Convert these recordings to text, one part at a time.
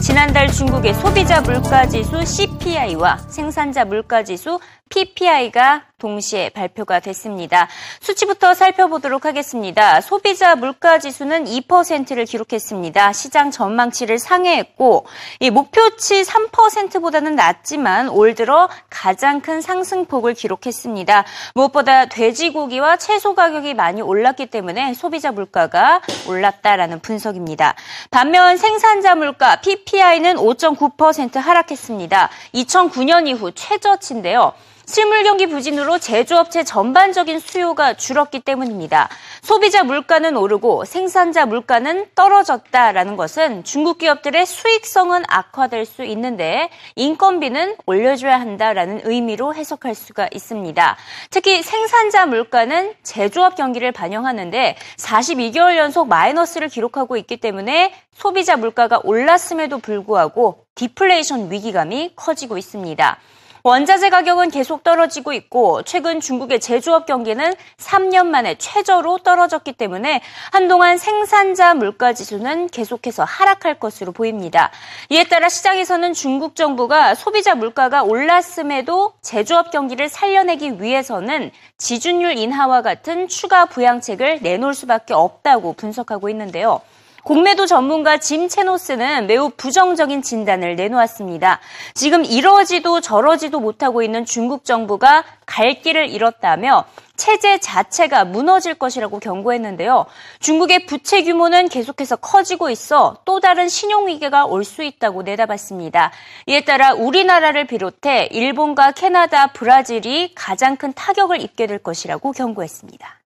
지난달 중국의 소비자 물가지수 CPI와 생산자 물가지수 PPI가 동시에 발표가 됐습니다. 수치부터 살펴보도록 하겠습니다. 소비자 물가 지수는 2%를 기록했습니다. 시장 전망치를 상회했고 이 목표치 3%보다는 낮지만 올 들어 가장 큰 상승폭을 기록했습니다. 무엇보다 돼지고기와 채소 가격이 많이 올랐기 때문에 소비자 물가가 올랐다라는 분석입니다. 반면 생산자 물가 PPI 는 5.9% 하락했습니다. 2009년 이후 최저치인데요. 실물 경기 부진으로 제조업체 전반적인 수요가 줄었기 때문입니다. 소비자 물가는 오르고 생산자 물가는 떨어졌다라는 것은 중국 기업들의 수익성은 악화될 수 있는데 인건비는 올려줘야 한다라는 의미로 해석할 수가 있습니다. 특히 생산자 물가는 제조업 경기를 반영하는데 42개월 연속 마이너스를 기록하고 있기 때문에 소비자 물가가 올랐음에도 불구하고 디플레이션 위기감이 커지고 있습니다. 원자재 가격은 계속 떨어지고 있고 최근 중국의 제조업 경기는 3년 만에 최저로 떨어졌기 때문에 한동안 생산자 물가 지수는 계속해서 하락할 것으로 보입니다. 이에 따라 시장에서는 중국 정부가 소비자 물가가 올랐음에도 제조업 경기를 살려내기 위해서는 지준율 인하와 같은 추가 부양책을 내놓을 수밖에 없다고 분석하고 있는데요. 공매도 전문가 짐 체노스는 매우 부정적인 진단을 내놓았습니다. 지금 이러지도 저러지도 못하고 있는 중국 정부가 갈 길을 잃었다며 체제 자체가 무너질 것이라고 경고했는데요. 중국의 부채 규모는 계속해서 커지고 있어 또 다른 신용위기가 올 수 있다고 내다봤습니다. 이에 따라 우리나라를 비롯해 일본과 캐나다, 브라질이 가장 큰 타격을 입게 될 것이라고 경고했습니다.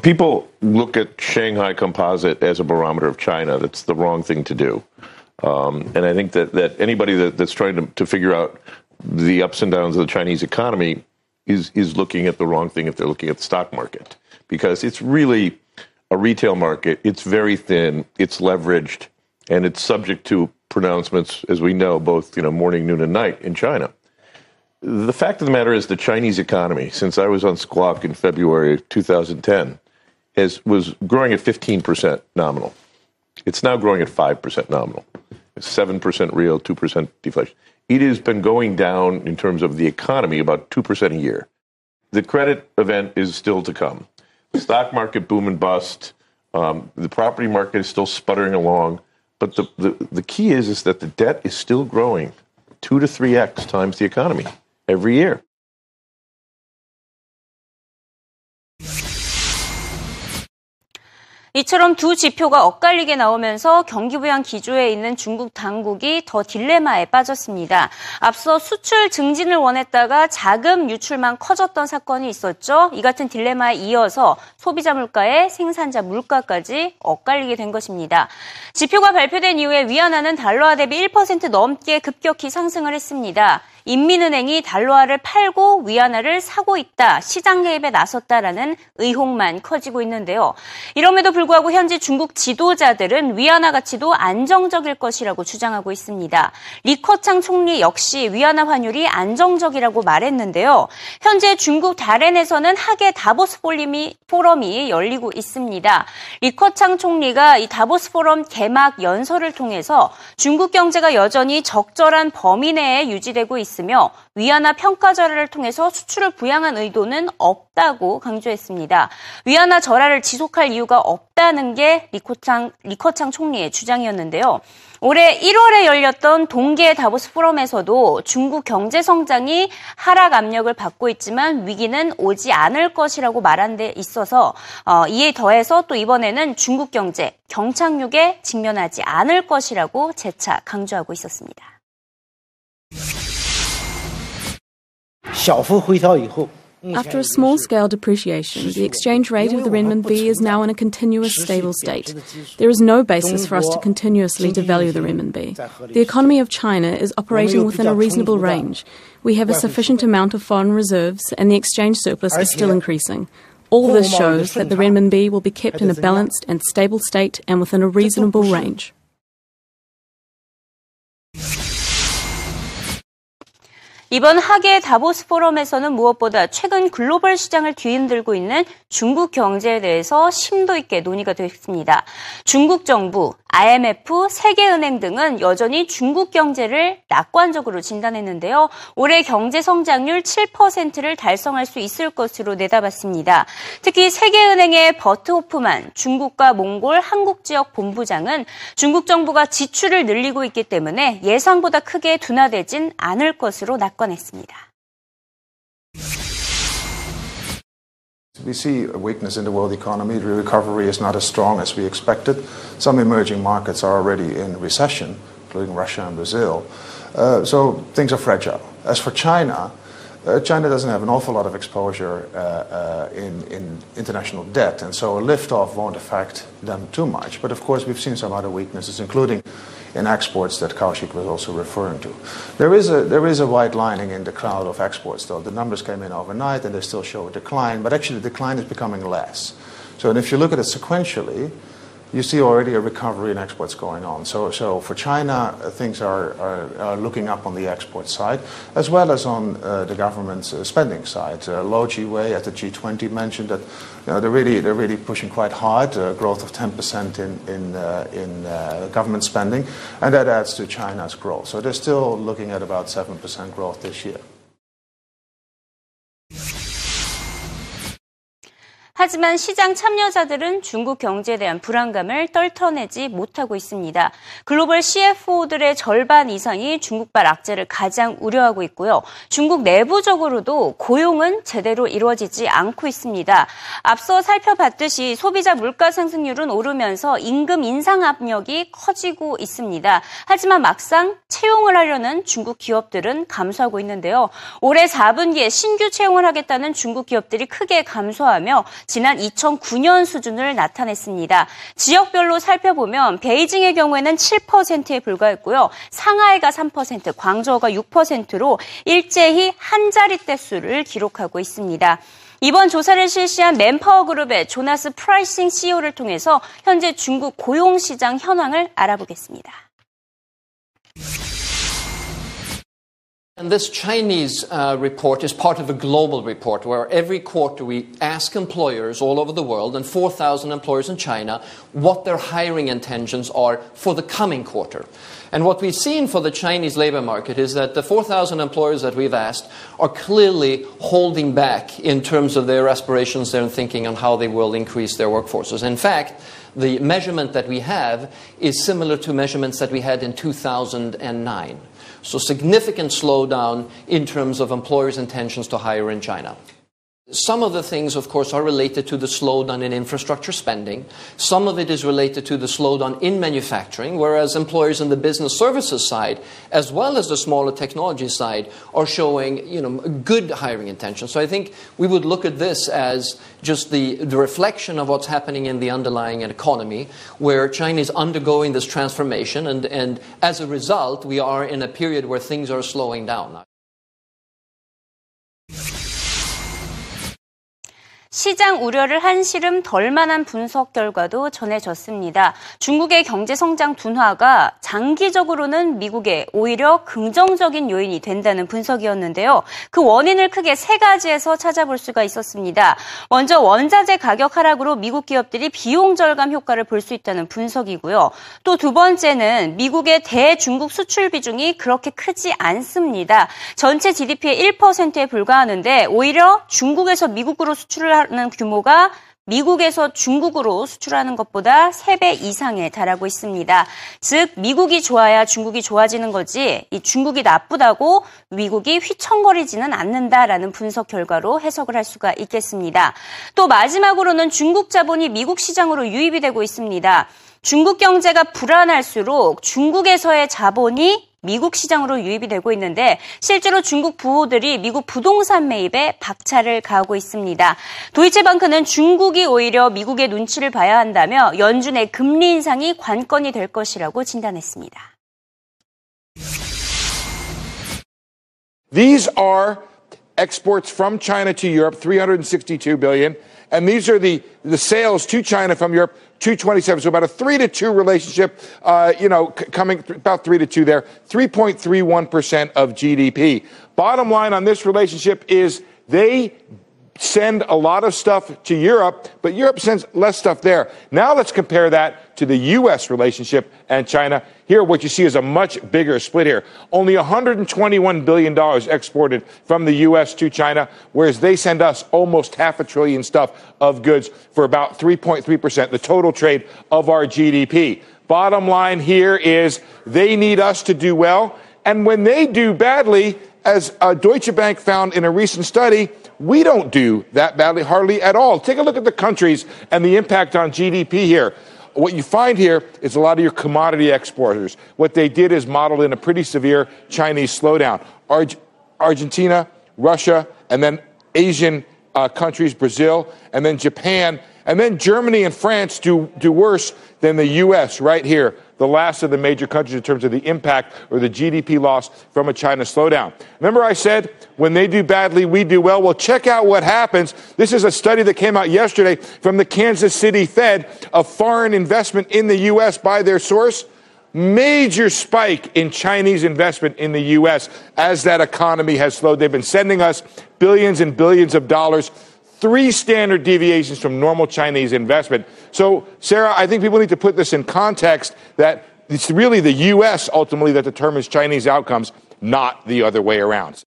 People look at Shanghai Composite as a barometer of China. That's the wrong thing to do. Um, and I think that, that anybody that, that's trying to, to figure out the ups and downs of the Chinese economy is, is looking at the wrong thing if they're looking at the stock market. Because it's really a retail market. It's very thin, it's leveraged, and it's subject to pronouncements, as we know, both you know morning, noon, and night in China. The fact of the matter is, the Chinese economy, since I was on Squawk in February 2010, is, was growing at 15% nominal. It's now growing at 5% nominal. 7% real, 2% deflation. It has been going down in terms of the economy about 2% a year. The credit event is still to come. The stock market boom and bust. Um, the property market is still sputtering along. But the, the, the key is, is that the debt is still growing two to three X times the economy every year. 이처럼 두 지표가 엇갈리게 나오면서 경기부양 기조에 있는 중국 당국이 더 딜레마에 빠졌습니다. 앞서 수출 증진을 원했다가 자금 유출만 커졌던 사건이 있었죠. 이 같은 딜레마에 이어서 소비자 물가에 생산자 물가까지 엇갈리게 된 것입니다. 지표가 발표된 이후에 위안화는 달러화 대비 1% 넘게 급격히 상승을 했습니다. 인민은행이 달러화를 팔고 위안화를 사고 있다, 시장 개입에 나섰다라는 의혹만 커지고 있는데요. 이럼에도 불구하고 현재 중국 지도자들은 위안화 가치도 안정적일 것이라고 주장하고 있습니다. 리커창 총리 역시 위안화 환율이 안정적이라고 말했는데요. 현재 중국 다렌에서는 하계 다보스 포럼이 열리고 있습니다. 리커창 총리가 이 다보스 포럼 개막 연설을 통해서 중국 경제가 여전히 적절한 범위 내에 유지되고 있습니다. 있으며 위안화 평가 절하를 통해서 수출을 부양한 의도는 없다고 강조했습니다. 위안화 절하를 지속할 이유가 없다는 게 리코창, 리커창 총리의 주장이었는데요. 올해 1월에 열렸던 동계 다보스 포럼에서도 중국 경제 성장이 하락 압력을 받고 있지만 위기는 오지 않을 것이라고 말한 데 있어서 어, 이에 더해서 또 이번에는 중국 경제 경착륙에 직면하지 않을 것이라고 재차 강조하고 있었습니다. After a small scale depreciation, the exchange rate of the renminbi is now in a continuous stable state. There is no basis for us to continuously devalue the renminbi. The economy of China is operating within a reasonable range. We have a sufficient amount of foreign reserves, and the exchange surplus is still increasing. All this shows that the renminbi will be kept in a balanced and stable state and within a reasonable range. 이번 하계 다보스 포럼에서는 무엇보다 최근 글로벌 시장을 뒤흔들고 있는 중국 경제에 대해서 심도 있게 논의가 됐습니다. 중국 정부, IMF, 세계은행 등은 여전히 중국 경제를 낙관적으로 진단했는데요. 올해 경제 성장률 7%를 달성할 수 있을 것으로 내다봤습니다. 특히 세계은행의 버트 호프만 중국과 몽골 한국 지역 본부장은 중국 정부가 지출을 늘리고 있기 때문에 예상보다 크게 둔화되진 않을 것으로 낙관 했습니다. We see a weakness in the world economy. The recovery is not as strong as we expected. Some emerging markets are already in recession, including Russia and Brazil. Uh, so things are fragile. As for China, uh, China doesn't have an awful lot of exposure uh, uh in, in, international debt, and so a lift-off won't affect them too much. But of course, we've seen some other weaknesses, including in exports that Kaushik was also referring to. There is a, there is a white lining in the cloud of exports, though. The numbers came in overnight and they still show a decline, but actually the decline is becoming less. So and if you look at it sequentially, you see already a recovery in exports going on. So, so for China, uh, things are, are, are, looking up on the export side, as well as on uh, the government's uh, spending side. Uh, Lo Jiwei at the G20 mentioned that you know, they're, really, they're really pushing quite hard, uh, growth of 10% in, in, uh, in uh, government spending, and that adds to China's growth. So they're still looking at about 7% growth this year. 하지만 시장 참여자들은 중국 경제에 대한 불안감을 떨쳐내지 못하고 있습니다. 글로벌 CFO들의 절반 이상이 중국발 악재를 가장 우려하고 있고요. 중국 내부적으로도 고용은 제대로 이루어지지 않고 있습니다. 앞서 살펴봤듯이 소비자 물가 상승률은 오르면서 임금 인상 압력이 커지고 있습니다. 하지만 막상 채용을 하려는 중국 기업들은 감소하고 있는데요. 올해 4분기에 신규 채용을 하겠다는 중국 기업들이 크게 감소하며 지난 2009년 수준을 나타냈습니다. 지역별로 살펴보면 베이징의 경우에는 7%에 불과했고요. 상하이가 3%, 광저우가 6%로 일제히 한 자릿대 수를 기록하고 있습니다. 이번 조사를 실시한 맨파워 그룹의 조나스 프라이싱 CEO를 통해서 현재 중국 고용 시장 현황을 알아보겠습니다. And this Chinese uh, report is part of a global report where every quarter we ask employers all over the world and 4,000 employers in China what their hiring intentions are for the coming quarter. And what we've seen for the Chinese labor market is that the 4,000 employers that we've asked are clearly holding back in terms of their aspirations, their thinking on how they will increase their workforces. In fact, the measurement that we have is similar to measurements that we had in 2009. So significant slowdown in terms of employers' intentions to hire in China. Some of the things, of course, are related to the slowdown in infrastructure spending. Some of it is related to the slowdown in manufacturing, whereas employers in the business services side, as well as the smaller technology side, are showing you know, good hiring intention. So I think we would look at this as just the, the reflection of what's happening in the underlying economy, where China is undergoing this transformation, and, and as a result, we are in a period where things are slowing down. 시장 우려를 한 시름 덜 만한 분석 결과도 전해졌습니다. 중국의 경제 성장 둔화가 장기적으로는 미국에 오히려 긍정적인 요인이 된다는 분석이었는데요. 그 원인을 크게 세 가지에서 찾아볼 수가 있었습니다. 먼저 원자재 가격 하락으로 미국 기업들이 비용 절감 효과를 볼 수 있다는 분석이고요. 또 두 번째는 미국의 대중국 수출 비중이 그렇게 크지 않습니다. 전체 GDP의 1%에 불과하는데 오히려 중국에서 미국으로 수출을 수출하는 규모가 미국에서 중국으로 수출하는 것보다 3배 이상에 달하고 있습니다. 즉, 미국이 좋아야 중국이 좋아지는 거지, 이 중국이 나쁘다고 미국이 휘청거리지는 않는다라는 분석 결과로 해석을 할 수가 있겠습니다. 또 마지막으로는 중국 자본이 미국 시장으로 유입이 되고 있습니다. 중국 경제가 불안할수록 중국에서의 자본이 미국 시장으로 유입이 되고 있는데 실제로 중국 부호들이 미국 부동산 매입에 박차를 가하고 있습니다. 도이체방크는 중국이 오히려 미국의 눈치를 봐야 한다며 연준의 금리 인상이 관건이 될 것이라고 진단했습니다. These are exports from China to Europe, 362 billion. And these are the, the sales to China from Europe, 227. So about a three to two relationship, uh, you know, c- coming th- about three to two there, 3.31% of GDP. Bottom line on this relationship is they send a lot of stuff to Europe, but Europe sends less stuff there. Now let's compare that to the U.S. relationship and China. Here, what you see is a much bigger split here. Only $121 billion exported from the U.S. to China, whereas they send us almost half a trillion stuff of goods for about 3.3%, the total trade of our GDP. Bottom line here is they need us to do well. And when they do badly, as uh, Deutsche Bank found in a recent study, we don't do that badly, hardly at all. Take a look at the countries and the impact on GDP here. What you find here is a lot of your commodity exporters. What they did is modeled in a pretty severe Chinese slowdown. Arg- Argentina, Russia, and then Asian uh, countries, Brazil, and then Japan, and then Germany and France do, do worse than the U.S. right here the last of the major countries in terms of the impact or the GDP loss from a China slowdown. Remember, I said when they do badly, we do well? Well, check out what happens. This is a study that came out yesterday from the Kansas City Fed of foreign investment in the U.S. by their source. Major spike in Chinese investment in the U.S. as that economy has slowed. They've been sending us billions and billions of dollars three standard deviations from normal Chinese investment. So, Sarah, I think people need to put this in context that it's really the U.S. ultimately that determines Chinese outcomes, not the other way around.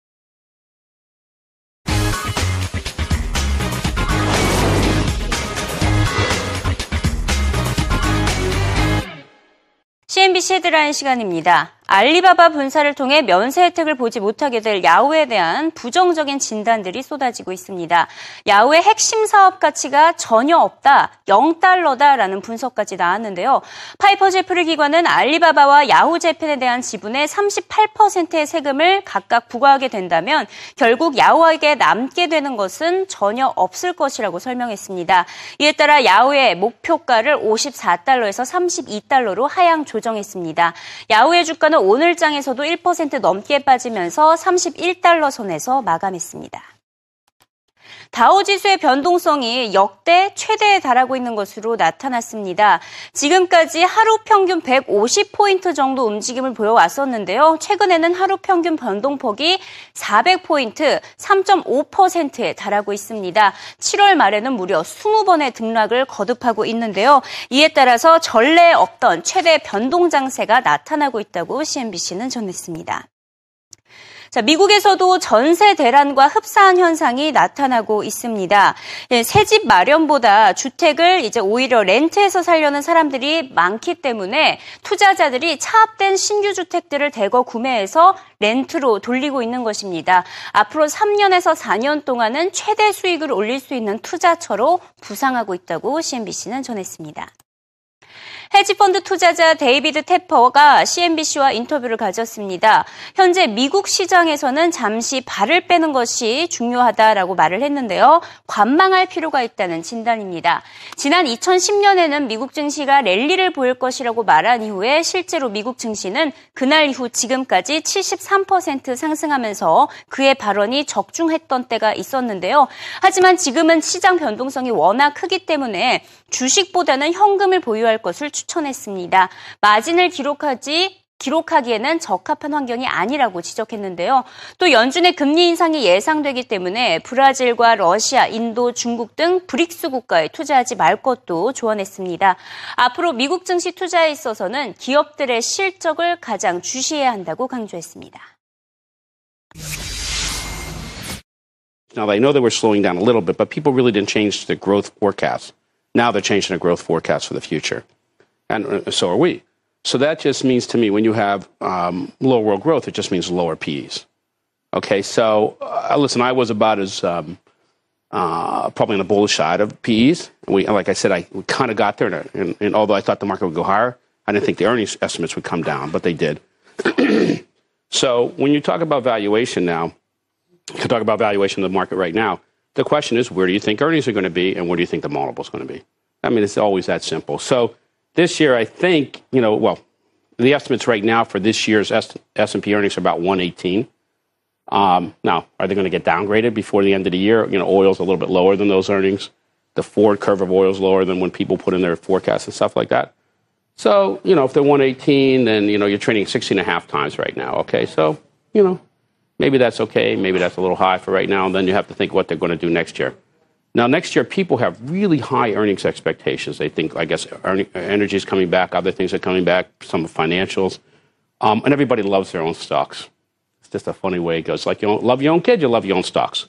CNBC 헤드라인 시간입니다. 알리바바 분사를 통해 면세 혜택을 보지 못하게 될 야후에 대한 부정적인 진단들이 쏟아지고 있습니다. 야후의 핵심 사업 가치가 전혀 없다, 0달러다라는 분석까지 나왔는데요. 파이퍼 제프리 기관은 알리바바와 야후 재팬에 대한 지분의 38%의 세금을 각각 부과하게 된다면 결국 야후에게 남게 되는 것은 전혀 없을 것이라고 설명했습니다. 이에 따라 야후의 목표가를 54달러에서 32달러로 하향 조정했습니다. 야후의 주가는 오늘 장에서도 1% 넘게 빠지면서 31달러 선에서 마감했습니다. 다우 지수의 변동성이 역대 최대에 달하고 있는 것으로 나타났습니다. 지금까지 하루 평균 150포인트 정도 움직임을 보여왔었는데요. 최근에는 하루 평균 변동폭이 400포인트, 3.5%에 달하고 있습니다. 7월 말에는 무려 20번의 등락을 거듭하고 있는데요. 이에 따라서 전례 없던 최대 변동 장세가 나타나고 있다고 CNBC는 전했습니다. 자, 미국에서도 전세 대란과 흡사한 현상이 나타나고 있습니다. 예, 새집 마련보다 주택을 이제 오히려 렌트해서 살려는 사람들이 많기 때문에 투자자들이 차압된 신규 주택들을 대거 구매해서 렌트로 돌리고 있는 것입니다. 앞으로 3년에서 4년 동안은 최대 수익을 올릴 수 있는 투자처로 부상하고 있다고 CNBC는 전했습니다. 헤지펀드 투자자 데이비드 테퍼가 CNBC와 인터뷰를 가졌습니다. 현재 미국 시장에서는 잠시 발을 빼는 것이 중요하다라고 말을 했는데요. 관망할 필요가 있다는 진단입니다. 지난 2010년에는 미국 증시가 랠리를 보일 것이라고 말한 이후에 실제로 미국 증시는 그날 이후 지금까지 73% 상승하면서 그의 발언이 적중했던 때가 있었는데요. 하지만 지금은 시장 변동성이 워낙 크기 때문에 주식보다는 현금을 보유할 것을 추천 했습니다. 마진을 기록하지 기록하기에는 적합한 환경이 아니라고 지적했는데요. 또 연준의 금리 인상이 예상되기 때문에 브라질과 러시아, 인도, 중국 등 브릭스 국가에 투자하지 말 것도 조언했습니다. 앞으로 미국 증시 투자에 있어서는 기업들의 실적을 가장 주시해야 한다고 강조했습니다. Now, I know they were slowing down a little bit, but people really didn't change the growth forecast. Now they're changing the growth forecast for the future. And uh, so are we. So that just means to me when you have um, lower world growth, it just means lower PEs. Okay, so uh, listen, I was about as um, uh, probably on the bullish side of PEs. We, like I said, I kind of got there, and, and, and, although I thought the market would go higher, I didn't think the earnings estimates would come down, but they did. so when you talk about valuation now, to talk about valuation of the market right now. The question is, where do you think earnings are going to be, and where do you think the multiple is going to be? I mean, it's always that simple. So this year, I think you know, well, the estimates right now for this year's S and P earnings are about 118. Um, now, are they going to get downgraded before the end of the year? You know, oil's a little bit lower than those earnings. The forward curve of oil is lower than when people put in their forecasts and stuff like that. So, you know, if they're 118, then, you know, you're trading 16 and a half times right now. Okay. So, you know, maybe that's okay. Maybe that's a little high for right now. And then you have to think what they're going to do next year. Now, next year, people have really high earnings expectations. They think, I guess, energy is coming back, other things are coming back, some financials. Um, and everybody loves their own stocks. It's just a funny way it goes. Like you don't love your own kid, you love your own stocks.